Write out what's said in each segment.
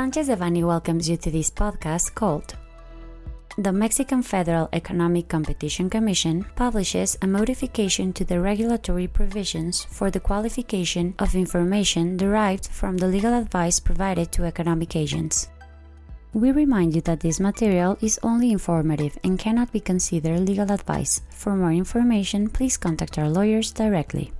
Sanchez Devanny welcomes you to this podcast called The Mexican Federal Economic Competition Commission publishes a modification to the regulatory provisions for the qualification of information derived from the legal advice provided to economic agents. We remind you that this material is only informative and cannot be considered legal advice. For more information, please contact our lawyers directly.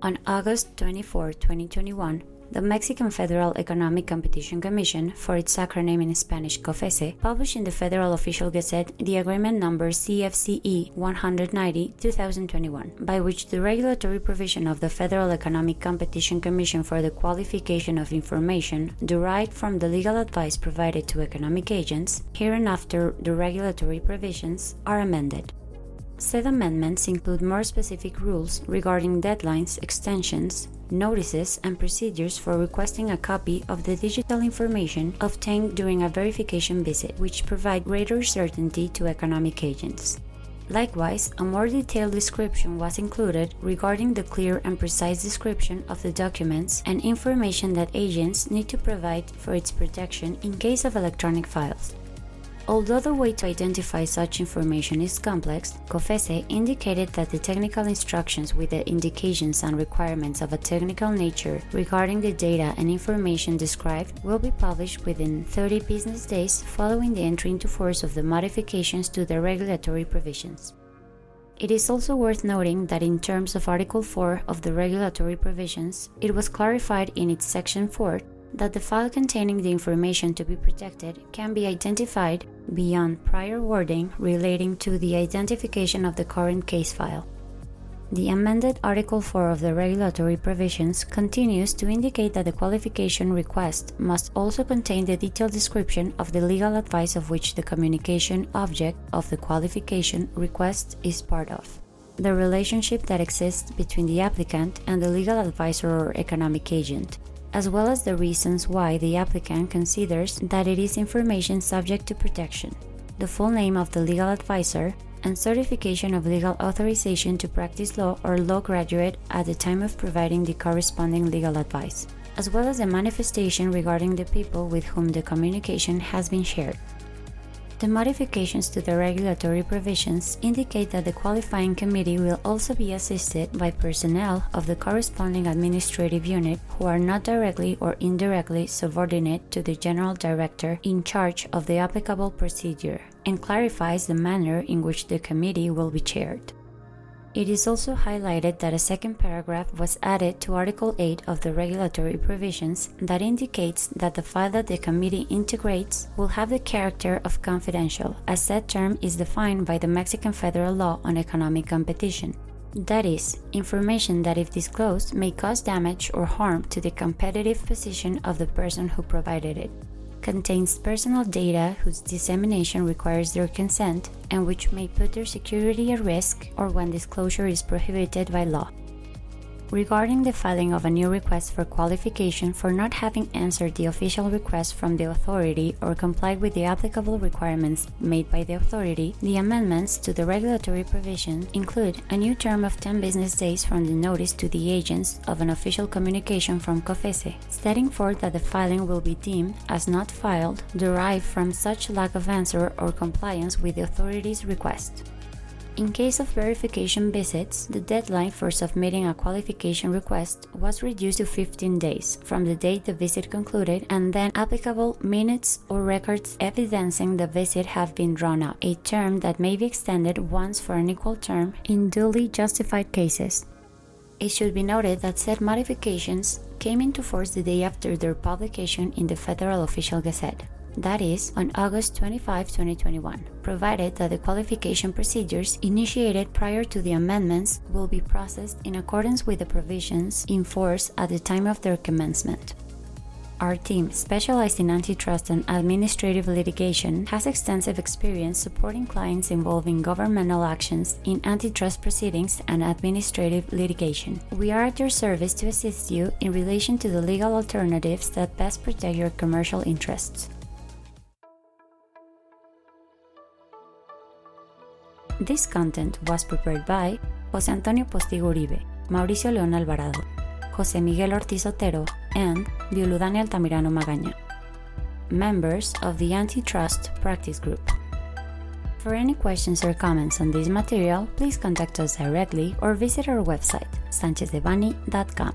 On August 24, 2021, the Mexican Federal Economic Competition Commission, for its acronym in Spanish COFECE, published in the Federal Official Gazette the agreement number CFCE 190 2021, by which the regulatory provision of the Federal Economic Competition Commission for the qualification of information derived from the legal advice provided to economic agents, hereinafter the regulatory provisions, are amended. Said amendments include more specific rules regarding deadlines, extensions, notices, and procedures for requesting a copy of the digital information obtained during a verification visit, which provide greater certainty to economic agents. Likewise, a more detailed description was included regarding the clear and precise description of the documents and information that agents need to provide for its protection in case of electronic files. Although the way to identify such information is complex, COFECE indicated that the technical instructions with the indications and requirements of a technical nature regarding the data and information described will be published within 30 business days following the entry into force of the modifications to the regulatory provisions. It is also worth noting that in terms of Article 4 of the regulatory provisions, it was clarified in its Section 4 that the file containing the information to be protected can be identified beyond prior wording relating to the identification of the current case file. The amended Article 4 of the regulatory provisions continues to indicate that the qualification request must also contain the detailed description of the legal advice of which the communication object of the qualification request is part of, the relationship that exists between the applicant and the legal advisor or economic agent, as well as the reasons why the applicant considers that it is information subject to protection, the full name of the legal advisor, and certification of legal authorization to practice law or law graduate at the time of providing the corresponding legal advice, as well as the manifestation regarding the people with whom the communication has been shared. The modifications to the regulatory provisions indicate that the qualifying committee will also be assisted by personnel of the corresponding administrative unit who are not directly or indirectly subordinate to the general director in charge of the applicable procedure and clarifies the manner in which the committee will be chaired. It is also highlighted that a second paragraph was added to Article 8 of the regulatory provisions that indicates that the file that the committee integrates will have the character of confidential, as that term is defined by the Mexican federal law on economic competition. That is, information that, if disclosed, may cause damage or harm to the competitive position of the person who provided it contains personal data whose dissemination requires their consent and which may put their security at risk or when disclosure is prohibited by law. Regarding the filing of a new request for qualification for not having answered the official request from the authority or complied with the applicable requirements made by the authority, the amendments to the regulatory provision include a new term of 10 business days from the notice to the agents of an official communication from COFECE, setting forth that the filing will be deemed as not filed derived from such lack of answer or compliance with the authority's request. In case of verification visits, the deadline for submitting a qualification request was reduced to 15 days from the date the visit concluded, and then applicable minutes or records evidencing the visit have been drawn up, a term that may be extended once for an equal term in duly justified cases. It should be noted that said modifications came into force the day after their publication in the Federal Official Gazette that is, on August 25, 2021, provided that the qualification procedures initiated prior to the amendments will be processed in accordance with the provisions in force at the time of their commencement. Our team, specialized in antitrust and administrative litigation, has extensive experience supporting clients involving governmental actions in antitrust proceedings and administrative litigation. We are at your service to assist you in relation to the legal alternatives that best protect your commercial interests. This content was prepared by José Antonio Postigo Uribe, Mauricio León Alvarado, José Miguel Ortiz Otero, and Violudani Altamirano Magaña. Members of the Antitrust Practice Group. For any questions or comments on this material, please contact us directly or visit our website, sanchezdevanny.com.